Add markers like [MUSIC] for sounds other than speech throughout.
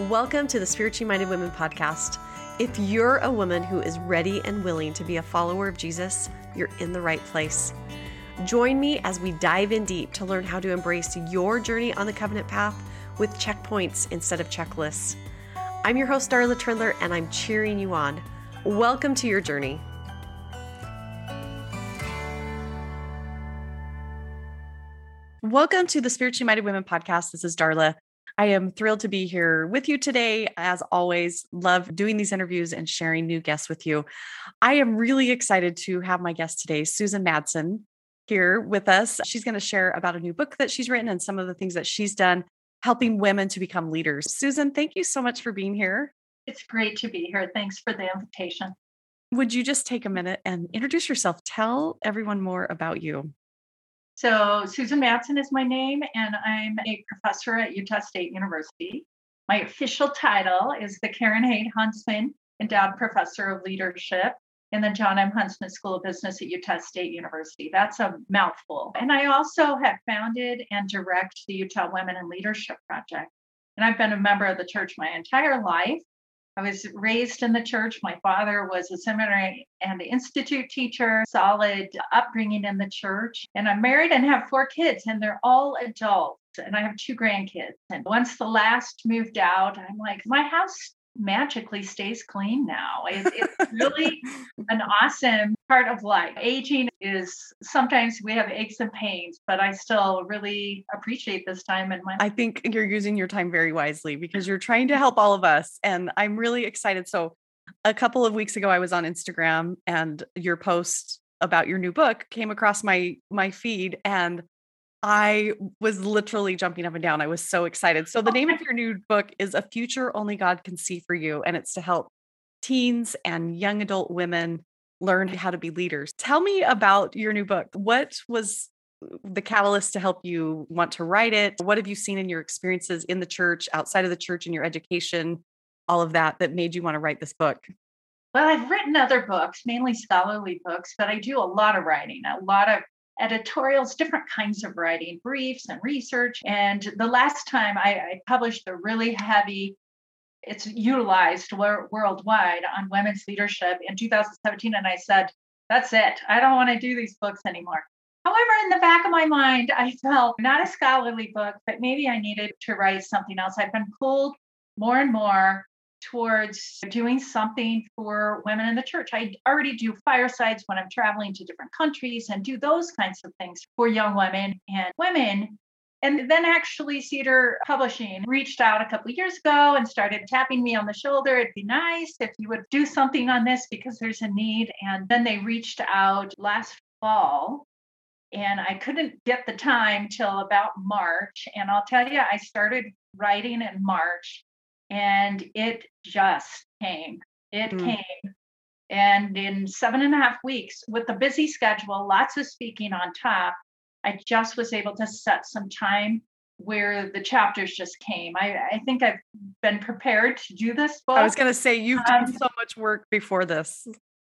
Welcome to the Spiritually Minded Women podcast. If you're a woman who is ready and willing to be a follower of Jesus, you're in the right place. Join me as we dive in deep to learn how to embrace your journey on the covenant path with checkpoints instead of checklists. I'm your host, Darla Trindler, and I'm cheering you on. Welcome to your journey. Welcome to the Spiritually Minded Women podcast. This is Darla. I am thrilled to be here with you today. As always, love doing these interviews and sharing new guests with you. I am really excited to have my guest today, Susan Madsen, here with us. She's going to share about a new book that she's written and some of the things that she's done helping women to become leaders. Susan, thank you so much for being here. It's great to be here. Thanks for the invitation. Would you just take a minute and introduce yourself? Tell everyone more about you. So, Susan Madsen is my name, and I'm a professor at Utah State University. My official title is the Karen Haight Huntsman Endowed Professor of Leadership in the Jon M. Huntsman School of Business at Utah State University. That's a mouthful. And I also have founded and direct the Utah Women in Leadership Project. And I've been a member of the church my entire life. I was raised in the church. My father was a seminary and institute teacher, solid upbringing in the church. And I'm married and have four kids, and they're all adults. And I have two grandkids. And once the last moved out, I'm like, my house magically stays clean now. It, it's [LAUGHS] really an awesome part of life. Aging is sometimes we have aches and pains, but I still really appreciate this time in my I think you're using your time very wisely because you're trying to help all of us. And I'm really excited. So a couple of weeks ago I was on Instagram and your post about your new book came across my my feed and I was literally jumping up and down. I was so excited. So, the name of your new book is A Future Only God Can See for You, and it's to help teens and young adult women learn how to be leaders. Tell me about your new book. What was the catalyst to help you want to write it? What have you seen in your experiences in the church, outside of the church, in your education, all of that that made you want to write this book? Well, I've written other books, mainly scholarly books, but I do a lot of writing, a lot of editorials, different kinds of writing, briefs and research. And the last time I, I published a really heavy, it's utilized worldwide on women's leadership in 2017. And I said, that's it. I don't want to do these books anymore. However, in the back of my mind, I felt not a scholarly book, but maybe I needed to write something else. I've been pulled more and more towards doing something for women in the church. I already do firesides when I'm traveling to different countries and do those kinds of things for young women and women. And then actually, Cedar Publishing reached out a couple years ago and started tapping me on the shoulder. It'd be nice if you would do something on this because there's a need. And then they reached out last fall and I couldn't get the time till about March. And I'll tell you, I started writing in March and it just came. It mm. came. And in seven and a half weeks, with a busy schedule, lots of speaking on top, I just was able to set some time where the chapters just came. I, I think I've been prepared to do this book. I was going to say, you've done um, so much work before this.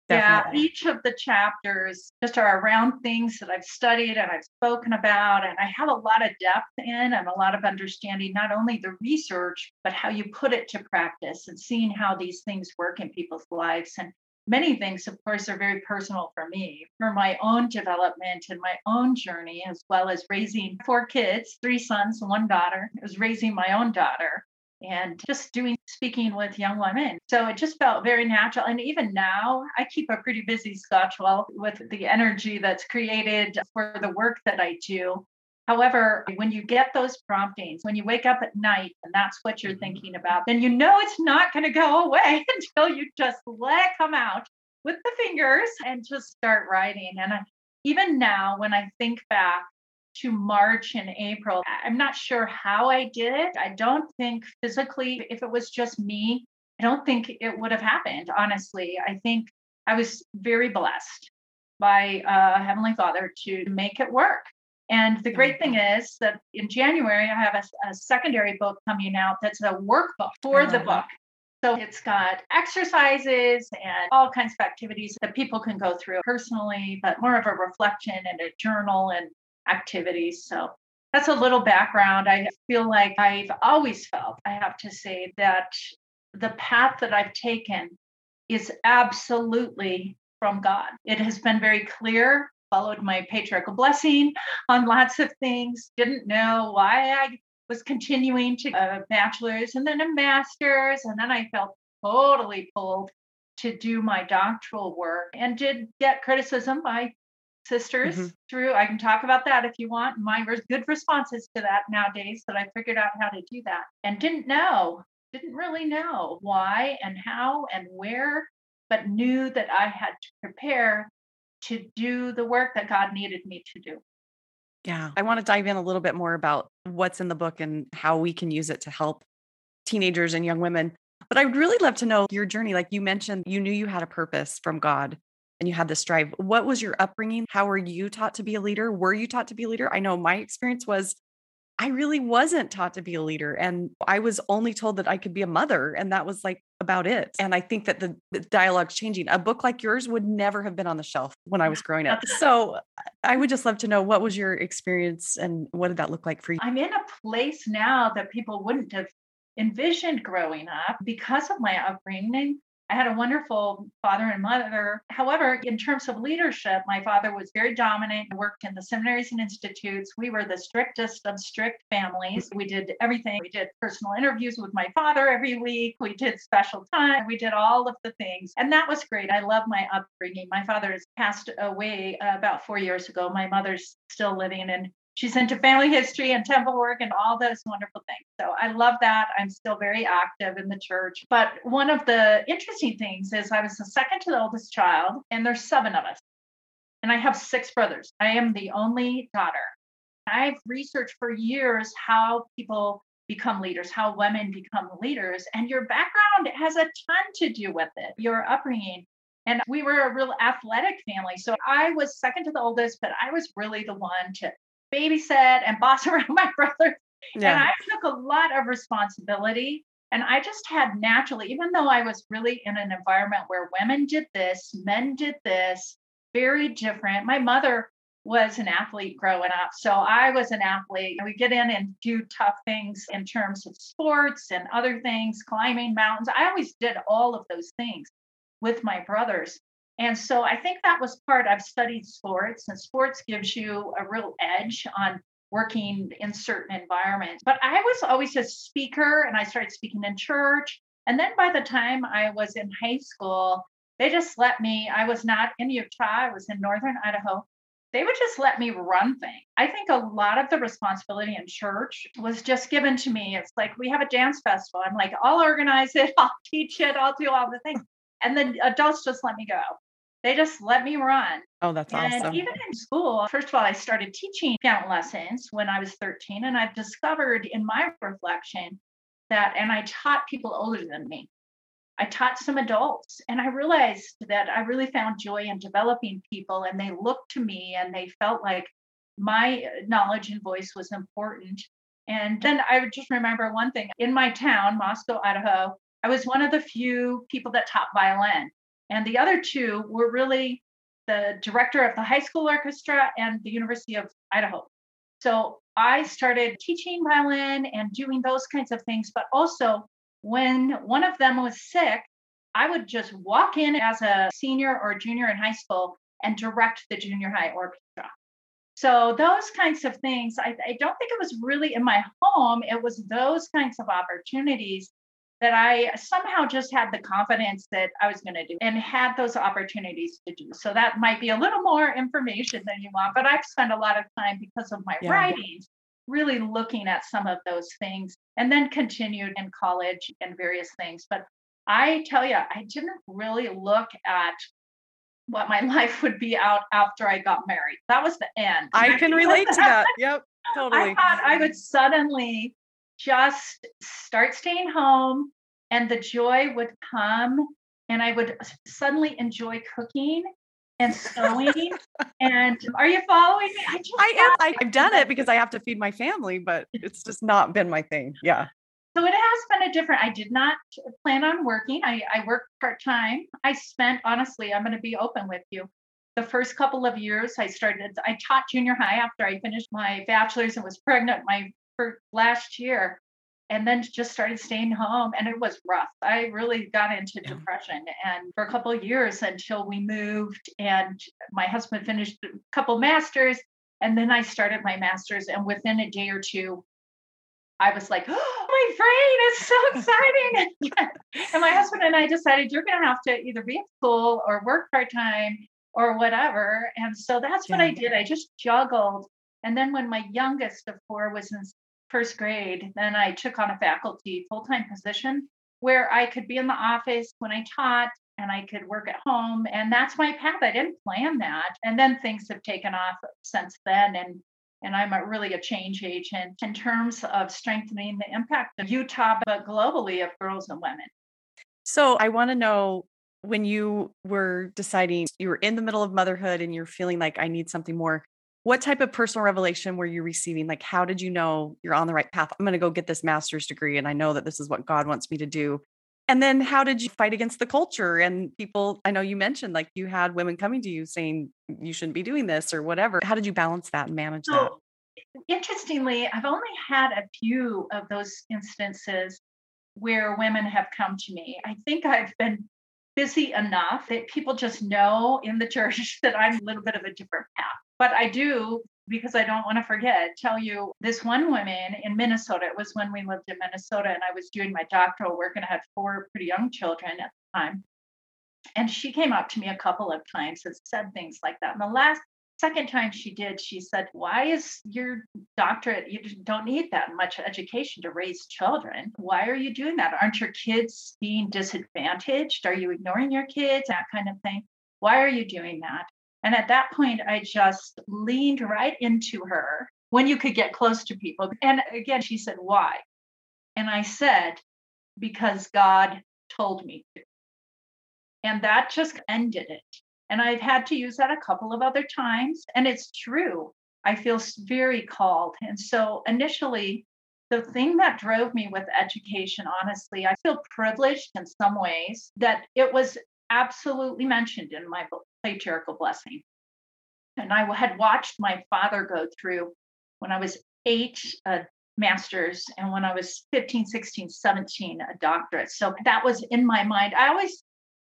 Definitely. Yeah, each of the chapters just are around things that I've studied and I've spoken about. And I have a lot of depth in and a lot of understanding, not only the research, but how you put it to practice and seeing how these things work in people's lives. And many things, of course, are very personal for me, for my own development and my own journey, as well as raising four kids, three sons, one daughter. It was raising my own daughter and just doing speaking with young women. So it just felt very natural. And even now, I keep a pretty busy schedule with the energy that's created for the work that I do. However, when you get those promptings, when you wake up at night and that's what you're mm-hmm. thinking about, then you know it's not going to go [LAUGHS] away until you just let it come out with the fingers and just start writing. And I, even now, when I think back to March and April. I'm not sure how I did it. I don't think physically, if it was just me, I don't think it would have happened, honestly. I think I was very blessed by uh, Heavenly Father to make it work. And the great thing mm-hmm. is that in January, I have a, a secondary book coming out that's a workbook for the book. So it's got exercises and all kinds of activities that people can go through personally, but more of a reflection and a journal and activities. So that's a little background. I feel like I've always felt, I have to say, that the path that I've taken is absolutely from God. It has been very clear, followed my patriarchal blessing [LAUGHS] on lots of things, didn't know why I was continuing to a bachelor's and then a master's. And then I felt totally pulled to do my doctoral work and did get criticism by sisters mm-hmm. through. I can talk about that if you want. My good responses to that nowadays that I figured out how to do that and didn't know, didn't really know why and how and where, but knew that I had to prepare to do the work that God needed me to do. Yeah. I want to dive in a little bit more about what's in the book and how we can use it to help teenagers and young women. But I would really love to know your journey. Like you mentioned, you knew you had a purpose from God and you had this drive. What was your upbringing? How were you taught to be a leader? Were you taught to be a leader? I know my experience was I really wasn't taught to be a leader. And I was only told that I could be a mother. And that was like about it. And I think that the, the dialogue's changing. A book like yours would never have been on the shelf when I was growing up. [LAUGHS] So uh, I would just love to know what was your experience and what did that look like for you? I'm in a place now that people wouldn't have envisioned growing up because of my upbringing. I had a wonderful father and mother. However, in terms of leadership, my father was very dominant, worked in the seminaries and institutes. We were the strictest of strict families. We did everything. We did personal interviews with my father every week. We did special time. We did all of the things. And that was great. I love my upbringing. My father has passed away about four years ago. My mother's still living and she's into family history and temple work and all those wonderful things. So I love that. I'm still very active in the church. But one of the interesting things is I was the second to the oldest child, and there's seven of us. And I have six brothers. I am the only daughter. I've researched for years how people become leaders, how women become leaders, and your background has a ton to do with it, your upbringing. And we were a real athletic family. So I was second to the oldest, but I was really the one to babysit and boss [LAUGHS] around my brother. Yeah. And I took a lot of responsibility. And I just had naturally, even though I was really in an environment where women did this, men did this, very different. My mother was an athlete growing up. So I was an athlete. We get in and do tough things in terms of sports and other things, climbing mountains. I always did all of those things with my brothers. And so I think that was part, I've studied sports, and sports gives you a real edge on working in certain environments. But I was always a speaker and I started speaking in church. And then by the time I was in high school, they just let me, I was not in Utah, I was in Northern Idaho. They would just let me run things. I think a lot of the responsibility in church was just given to me. It's like we have a dance festival. I'm like, I'll organize it, [LAUGHS] I'll teach it, I'll do all the things. And then adults just let me go they just let me run. Oh, that's awesome. and awesome. Even in school, first of all, I started teaching piano lessons when I was 13, and I've discovered in my reflection that, and I taught people older than me. I taught some adults, and I realized that I really found joy in developing people, and they looked to me and they felt like my uh, knowledge and voice was important. And then I just remember one thing in my town, Moscow, Idaho, I was one of the few people that taught violin. And the other two were really the director of the high school orchestra and the University of Idaho. So I started teaching violin and doing those kinds of things. But also, when one of them was sick, I would just walk in as a senior or junior in high school and direct the junior high orchestra. So, those kinds of things, I, I don't think it was really in my home. It was those kinds of opportunities that I somehow just had the confidence that I was going to do and had those opportunities to do. So that might be a little more information than you want, but I've spent a lot of time because of my yeah. writings really looking at some of those things and then continued in college and various things. But I tell you, I didn't really look at what my [LAUGHS] life would be out after I got married. That was the end. I [LAUGHS] can relate to that. Yep, totally. I thought I would suddenly just start staying home and the joy would come and I would suddenly enjoy cooking and sewing. [LAUGHS] and are you following me? I, I am. I've done it because I have to feed my family, but [LAUGHS] it's just not been my thing. Yeah. So it has been a different. I did not plan on working. I, I worked part time. I spent honestly. I'm going to be open with you. the first couple of years I started, I taught junior high after I finished my bachelor's and was pregnant my first last year and then just started staying home and it was rough i really got into yeah. depression and for a couple of years until we moved and my husband finished a couple masters and then i started my masters and within a day or two i was like oh [GASPS] my brain is so [LAUGHS] exciting [LAUGHS] and my husband and i decided you're going to have to either be at school or work part-time or whatever and so that's yeah. what i did i just juggled and then when my youngest of four was in first grade, then I took on a faculty full time position where I could be in the office when I taught and I could work at home. And that's my path. I didn't plan that. And then things have taken off since then. And and I'm a, really a change agent in terms of strengthening the impact of Utah, but globally of girls and women. So I want to know when you were deciding you were in the middle of motherhood and you're feeling like I need something more what type of personal revelation were you receiving? Like, how did you know you're on the right path? I'm going to go get this master's degree, and I know that this is what God wants me to do. And then, how did you fight against the culture and people? I know you mentioned like you had women coming to you saying you shouldn't be doing this or whatever. How did you balance that and manage that? interestingly, I've only had a few of those instances where women have come to me. I think I've been busy enough that people just know in the [LAUGHS] church that I'm a little bit of a different path. But I do, because I don't want to forget, tell you this one woman in Minnesota. It was when we lived in Minnesota and I was doing my doctoral work and I had four pretty young children at the time. And she came up to me a couple of times and said things like that. And the last second time she did, she said, Why is your doctorate? You don't need that much education to raise children. Why are you doing that? Aren't your kids being disadvantaged? Are you ignoring your kids? That kind of thing. Why are you doing that? And at that point, I just leaned right into her when you could get close to people. And again, she said, Why? And I said, Because God told me to. And that just ended it. And I've had to use that a couple of other times. And it's true. I feel very called. And so initially, the thing that drove me with education, honestly, I feel privileged in some ways that it was absolutely mentioned in my book, Patriarchal Blessing. And I had watched my father go through when I was eight, a master's, and when I was 15, 16, 17, a doctorate. So that was in my mind. I always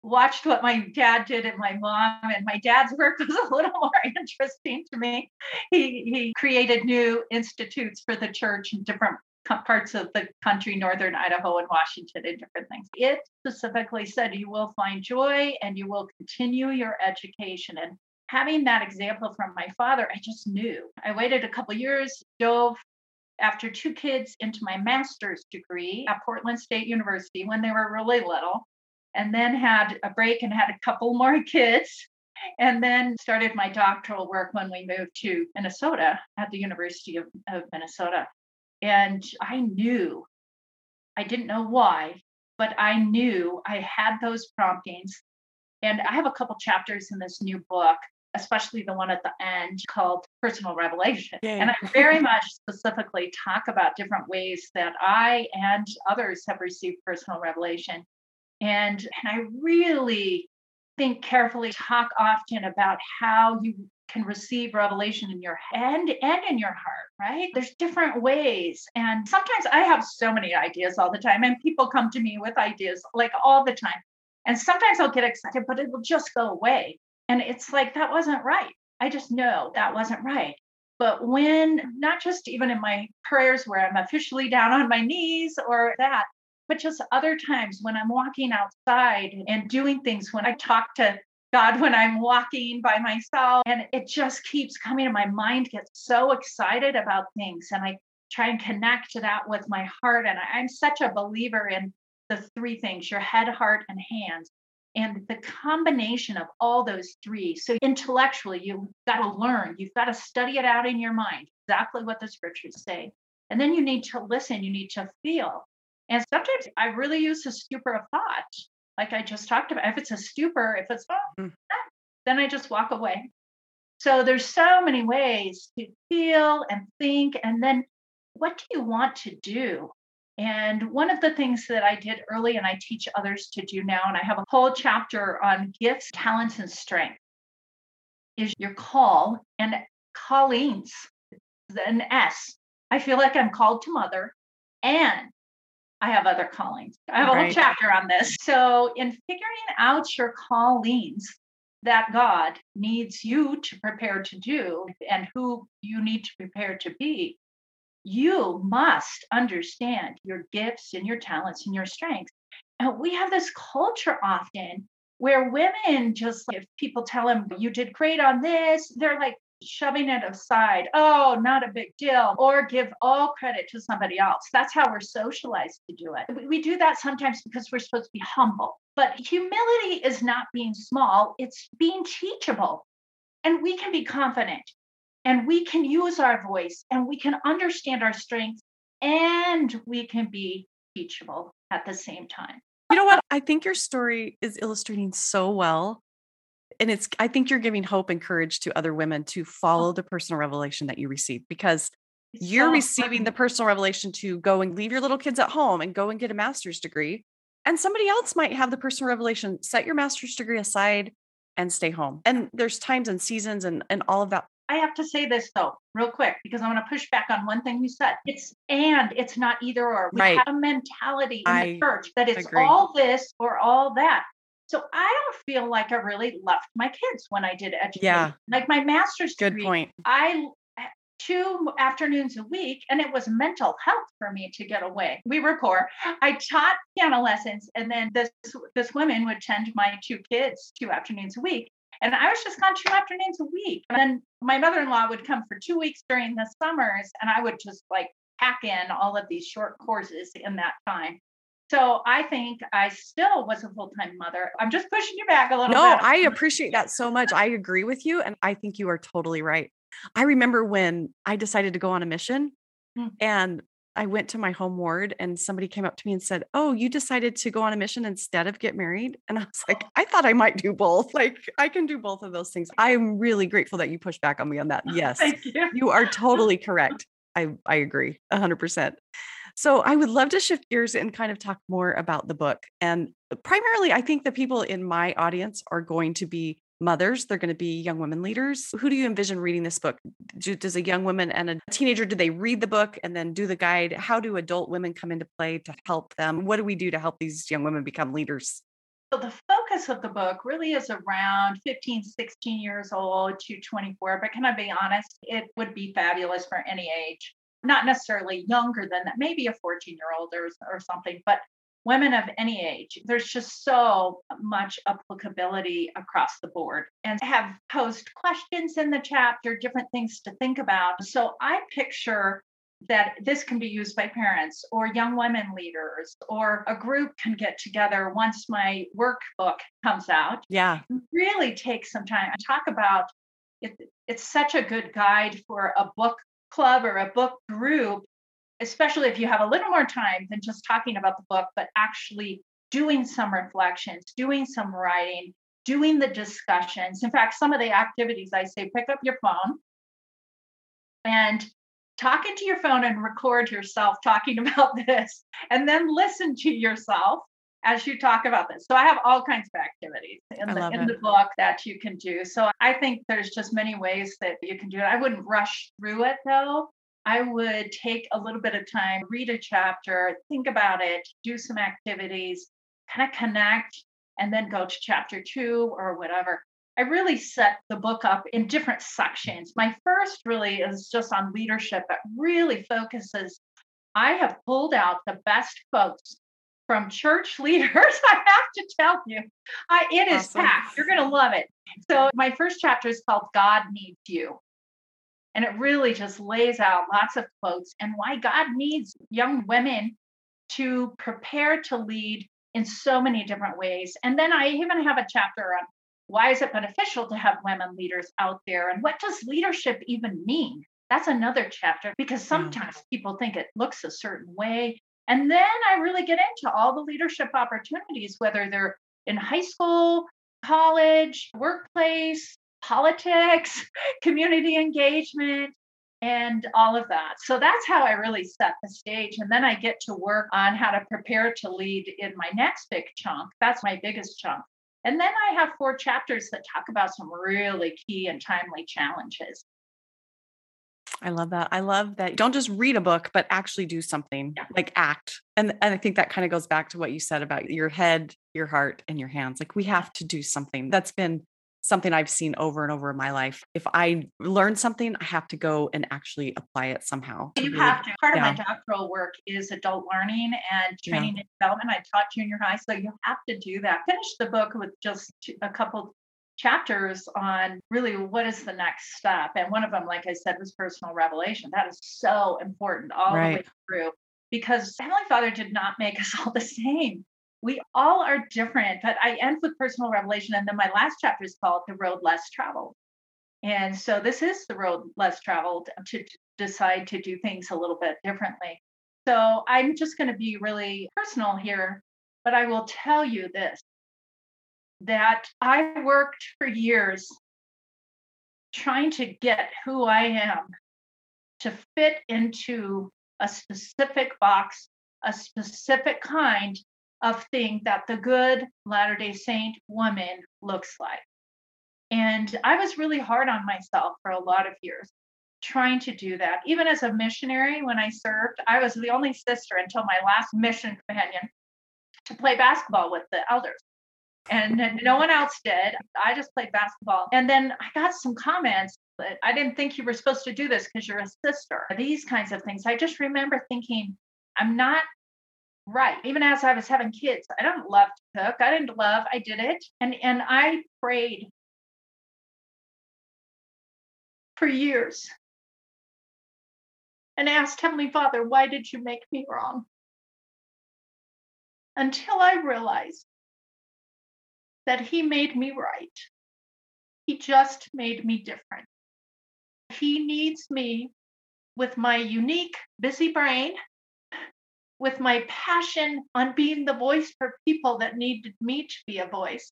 watched what my dad did and my mom and my dad's work [LAUGHS] was a little more interesting to me he he created new institutes for the church in different parts of the country northern idaho and washington and different things. It specifically said you will find joy and you will continue your education. And having that example from my father i just knew. I waited a couple years dove after two kids into my master's degree at portland state university when they were really little and then had a break and had a couple more [LAUGHS] kids and then started my doctoral work when we moved to Minnesota at the University of, of, Minnesota. And I knew, I didn't know why, but I knew I had those promptings. And I have a couple chapters in this new book, especially the one at the end called Personal Revelation. And I very [LAUGHS] much specifically talk about different ways that I and others have received personal revelation and, and I really think carefully, talk often about how you can receive revelation in your head and in your heart, right? There's different ways. And sometimes I have so many ideas all the time, and people come to me with ideas like all the time. And sometimes I'll get excited, but it will just go away. And it's like, that wasn't right. I just know that wasn't right. But when, not just even in my prayers where I'm officially down on my knees or that, but just other times when I'm walking outside and doing things, when I talk to God when I'm walking by myself, and it just keeps coming to my mind, gets so excited about things. And I try and connect to that with my heart. And I'm such a believer in the three things your head, heart, and hands. And the combination of all those three. So, intellectually, you've got to learn, you've got to study it out in your mind, exactly what the scriptures say. And then you need to listen, you need to feel. And sometimes I really use the stupor of thought, like I just talked about. If it's a stupor, if it's, oh, mm. then I just walk away. So there's so many ways to feel and think. And then what do you want to do? And one of the things that I did early and I teach others to do now, and I have a whole chapter on gifts, talents, and strength. is your call and callings, an S. I feel like I'm called to mother and I have other callings. I have a whole chapter on this. So, in figuring out your callings that God needs you to prepare to do and who you need to prepare to be, you must understand your gifts and your talents and your strengths. And we have this culture often where women just, if people tell them, you did great on this, they're like, shoving it aside. Oh, not a big deal. Or give all credit to somebody else. That's how we're socialized to do it. We do that sometimes because we're supposed to be humble. But humility is not being small, it's being teachable. And we can be confident and we can use our voice and we can understand our strengths and we can be teachable at the same time. You know what? I think your story is illustrating so well and it's i think you're giving hope and courage to other women to oh. follow the personal revelation that you received because you're so receiving the personal revelation to go and leave your little kids at home and go and get a master's degree and somebody else might have the personal revelation set your master's degree aside and stay home and there's times and seasons and and all of that I have to say this though, real quick, because I want to push back on one thing you said. It's and it's not either or. We right. have a mentality in I the church that it's agree. all this or all that. So I don't feel like I really left my kids when I did education. Yeah. Like my master's Good degree, point. I eh, two afternoons a week and it was mental health for me to get away we were poor i taught piano lessons and then this this woman would tend my two kids two afternoons a week and i was just gone two afternoons a week and then my mother-in-law would come for two weeks during the summers and i would just like pack in all of these short courses in that time so I think I still was a full time mother. I'm just pushing you back a little no, bit. No, I appreciate that so much. I agree with you. And I think you are totally right. I remember when I decided to go on a mission hmm. and I went to my home ward and somebody came up to me and said, Oh, you decided to go on a mission instead of get married? And I was like, [GASPS] I thought I might do both. Like, I can do both of those things. I'm really grateful that you pushed back on me on that. [LAUGHS] Yes, you. you are [LAUGHS] totally correct. I, I agree 100%. So I would love to shift gears and kind of talk more about the book. And uh, primarily, I think the people in my audience are going to be mothers they're going to be young women leaders. Who do you envision reading this book? Does a young woman and a teenager do they read the book and then do the guide? How do adult women come into play to help them? What do we do to help these young women become leaders? So the focus of the book really is around 15 16 years old to 24 but can i be honest? It would be fabulous for any age not necessarily younger than that, maybe a 14 year old or, or something, but women of any age. There's just so much applicability across the board and have posed questions in the chapter, different things to think about. So I picture that this can be used by parents or young women leaders or a group can get together once my workbook comes out. Yeah. Really take some time and talk about it, it's such a good guide for a book club or a book group, especially if you have a little more time than just talking about the book, but actually doing some reflections, doing some writing, doing the discussions. In fact, some of the activities I say pick up your phone and talk into your phone and record yourself talking [LAUGHS] about this, and then listen to yourself as you talk about this. So I have all kinds of activities in, the, in the book that you can do. So I think there's just many ways that you can do it. I wouldn't rush through it though. I would take a little bit of time, read a chapter, think about it, do some activities, kind of connect, and then go to chapter two or whatever. I really set the book up in different sections. My first really is just on leadership, but really focuses. I have pulled out the best quotes from church leaders. [LAUGHS] I have to tell you, I, it is awesome. packed. You're going to love it. So, my first chapter is called God Needs You. And it really just lays out lots of quotes and why God needs young women to prepare to lead in so many different ways. And then I even have a chapter on why is it beneficial to have women leaders out there and what does leadership even mean? That's another chapter because sometimes people think it looks a certain way and then I really get into all the leadership opportunities, whether they're in high school, college, workplace, politics, [LAUGHS] community engagement, and all of that. So that's how I really set the stage. And then I get to work on how to prepare to lead in my next big chunk. That's my biggest chunk. And then I have four chapters that talk about some really key and timely challenges. I love that. I love that. Don't just read a book, but actually do something Yeah. like act. And, and I think that kind of goes back to what you said about your head, your heart, and your hands. Like we have to do something. That's been something I've seen over and over in my life. If I learn something, I have to go and actually apply it somehow. You really- have to. Part of my doctoral work is adult learning and Yeah. training and development. I taught junior high, so you have to do that. Finish the book with just a couple chapters on really what is the next step. And one of them, like I said, was personal revelation. That is so important all the way through because Heavenly Father did not make us all the same. We all are different, but I end with personal revelation. And then my last chapter is called The Road Less Traveled. And so this is the road less traveled to decide to do things a little bit differently. So I'm just going to be really personal here, but I will tell you this that I worked for years trying to get who I am to fit into a specific box, a specific kind of thing that the good Latter day Saint woman looks like. And I was really hard on myself for a lot of years trying to do that. Even as a missionary, when I served, I was the only sister until my last mission companion to play basketball with the elders. And no one else did. I just played basketball. And then I got some comments that I didn't think you were supposed to do this because you're a sister. These kinds of things. I just remember thinking, I'm not right. Even as I was having kids, I don't love to cook. I didn't love, I did it. And and I prayed for years and asked Heavenly Father, why did you make me wrong? Until I realized that He made me right. He just made me different. He needs me with my unique, busy brain, with my passion on being the voice for people that needed me to be a voice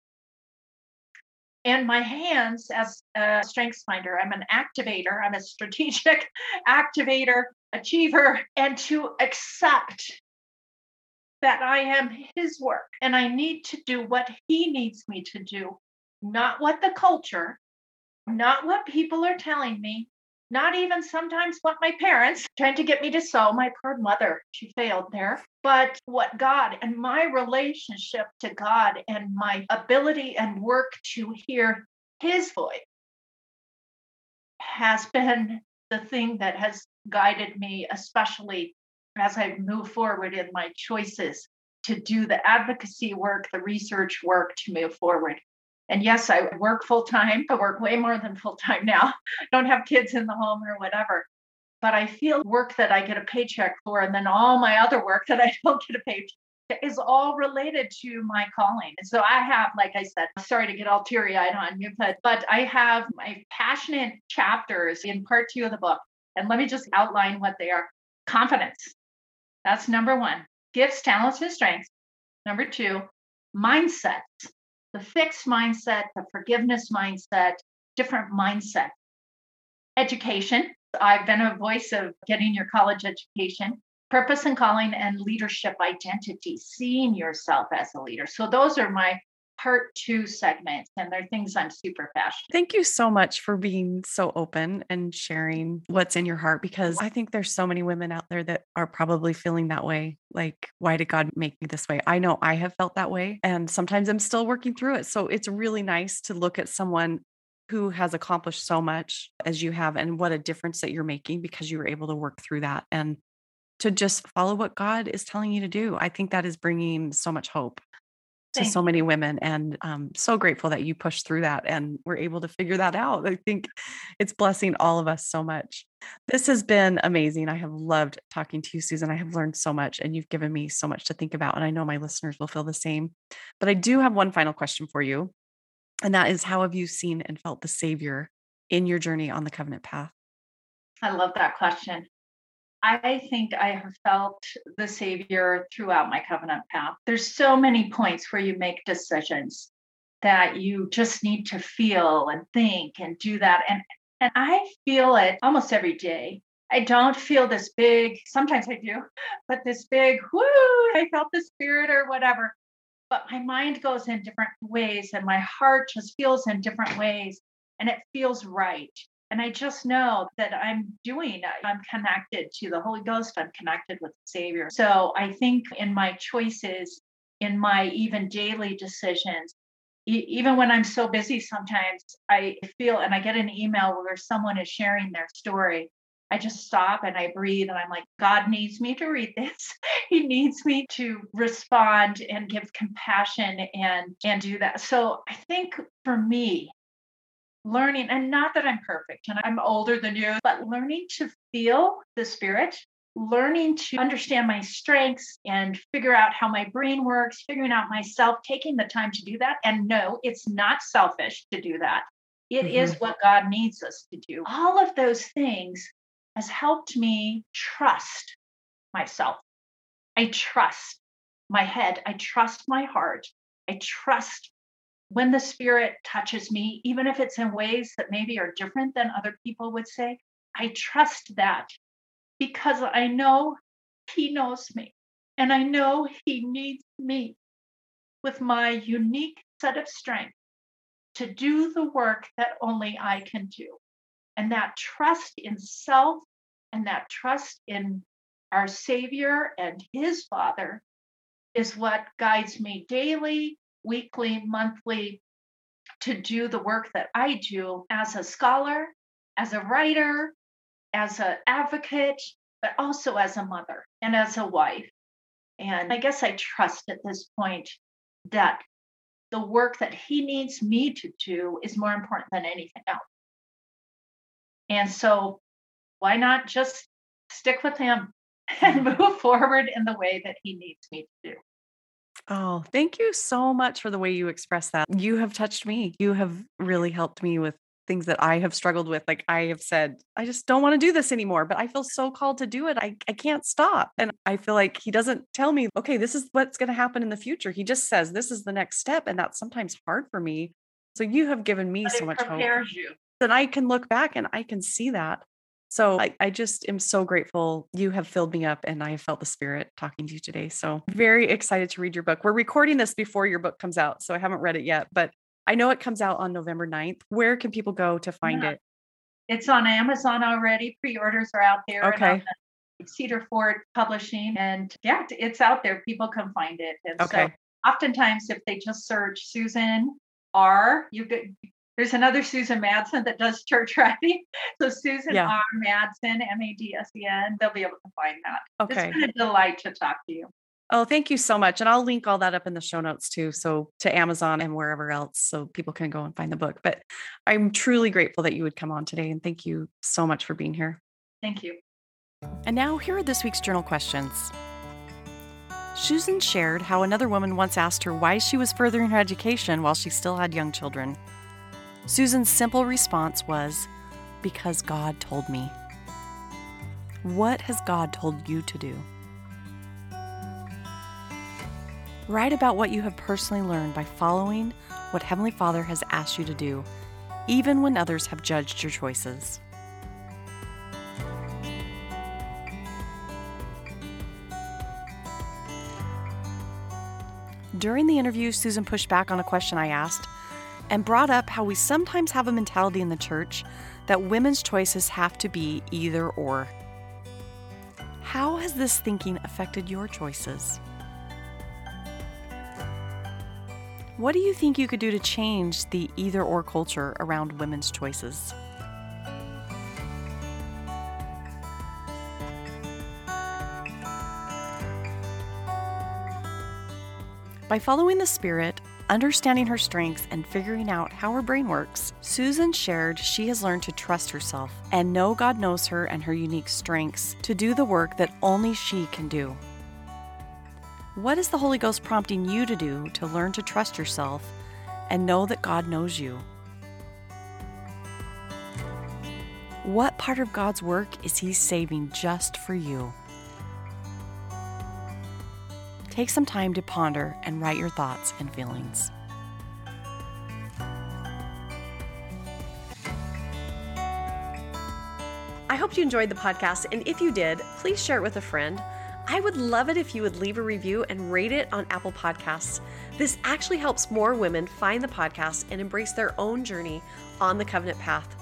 and my hands as a strengths finder i'm an activator i'm a strategic [LAUGHS] activator achiever and to accept that i am his work and i need to do what he needs me to do not what the culture not what people are telling me not even sometimes what my parents trying to get me to sew. My poor mother she failed there. But what god and my relationship to god and my ability and work to hear his voice has been the thing that has guided me especially as i move forward in my choices to do the advocacy work the research work to move forward and yes, I work full time. I work way more than full time now. [LAUGHS] Don't have kids in the home or whatever. But I feel work that I get a paycheck for, and then all my other work that I [LAUGHS] don't get a paycheck is all related to my calling. And so I have, like I said, sorry to get all teary eyed on you, but, but I have my passionate chapters in part two of the book. And let me just outline what they are confidence. That's number one. Gifts, talents, and strengths. Number two, mindsets the fixed mindset, the forgiveness mindset, different mindset. Education. I've been a voice of getting your college education, purpose and calling, and leadership identity, seeing yourself as a leader. So those are my part two segments, and they're things I'm super passionate. Thank you so much for being so open and sharing what's in your heart because I think there's so many women out there that are probably feeling that way. Like, why did God make me this way? I know I have felt that way, and sometimes I'm still working through it. So it's really nice to look at someone who has accomplished so much as you have and what a difference that you're making because you were able to work through that and to just follow what God is telling you to do. I think that is bringing so much hope to Thank so many women and i'm so grateful that you pushed through that and we're able to figure that out. I think it's blessing all of us so much. This has been amazing. I have loved talking to you susan. I have learned so much and you've given me so much to think about and i know my listeners will feel the same. But i do have one final question for you and that is how have you seen and felt the savior in your journey on the covenant path? I love that question. I think I have felt the Savior throughout my covenant path. There's so many points where you make decisions that you just need to feel and think and do that. And and I feel it almost every day. I don't feel this big, sometimes I do, but this big, whoo, I felt the spirit or whatever. but my mind goes in different ways and my heart just feels in different ways and it feels right. And I just know that I'm doing, I'm connected to the Holy Ghost, I'm connected with the Savior. So I think in my choices, in my even daily decisions, even when I'm so busy, sometimes I feel and I get an email where someone is sharing their story. I just stop and I breathe and I'm like, God needs me to read this. [LAUGHS] he needs me to respond and give compassion and and do that. So I think for me, learning, and not that I'm perfect and I'm older than you, but learning to feel the spirit, learning to understand my strengths and figure out how my brain works, figuring out myself, taking the time to do that. And no, it's not selfish to do that. It mm-hmm. is what God needs us to do. All of those things has helped me trust myself. I trust my head. I trust my heart. I trust when the spirit touches me, even if it's in ways that maybe are different than other people would say, I trust that because I know he knows me and I know he needs me with my unique set of strength to do the work that only I can do. And that trust in self and that trust in our Savior and his Father is what guides me daily weekly, monthly to do the work that I do as a scholar, as a writer, as an advocate, but also as a mother and as a wife. And I guess I trust at this point that the work that he needs me to do is more important than anything else. And so, why not just stick with him [LAUGHS] and hmm. move forward in the way that he needs me to do? Oh, thank you so much for the way you express that. You have touched me. You have really helped me with things that I have struggled with. Like I have said, I just don't want to do this anymore, but I feel so called to do it. I, I can't stop. And I feel like he doesn't tell me, okay, this is what's going to happen in the future. He just says, this is the next step. And that's sometimes hard for me. So you have given me but so much hope. You. And I can look back and I can see that. So I, I just am so grateful. You have filled me up and I have felt the spirit talking to you today. So very excited to read your book. We're recording this before your book comes out. So I haven't read it yet, but I know it comes out on November 9th. Where can people go to find yeah. it? It's on Amazon already. Pre-orders are out there. Okay. Cedar Fort Publishing. And yeah, it's out there. People can find it. And okay. so oftentimes if they just search Susan R, you there's another Susan Madsen that does church [LAUGHS] writing. So Susan yeah. R. Madsen, M A D S E N, they'll be able to find that. Okay. It's been a delight to talk to you. Oh, thank you so much. And I'll link all that up in the show notes too. So to Amazon and wherever else, so people can go and find the book. But I'm truly grateful that you would come on today. And thank you so much for being here. Thank you. And now here are this week's journal questions. Susan shared how another woman once asked her why she was furthering her education while she still had young children. Susan's simple response was, Because God told me. What has God told you to do? Write about what you have personally learned by following what Heavenly Father has asked you to do, even when others have judged your choices. During the interview, Susan pushed back on a question I asked and brought up how we sometimes have a mentality in the church that women's choices have to be either or. How has this thinking affected your choices? What do you think you could do to change the either or culture around women's choices? By following the Spirit, understanding her strengths, and figuring out how her brain works, Susan shared she has learned to trust herself and know God knows her and her unique strengths to do the work that only she can do. What is the Holy Ghost prompting you to do to learn to trust yourself and know that God knows you? What part of God's work is He saving just for you? Take some time to ponder and write your thoughts and feelings. I hope you enjoyed the podcast, and if you did, please share it with a friend. I would love it if you would leave a review and rate it on Apple Podcasts. This actually helps more women find the podcast and embrace their own journey on the covenant path.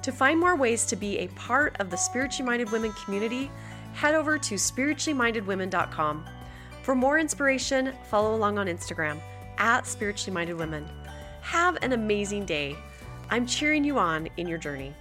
To find more ways to be a part of the Spiritually Minded Women community, head over to spirituallymindedwomen.com. For more inspiration, follow along on Instagram at Spiritually Minded Women. Have an amazing day. I'm cheering you on in your journey.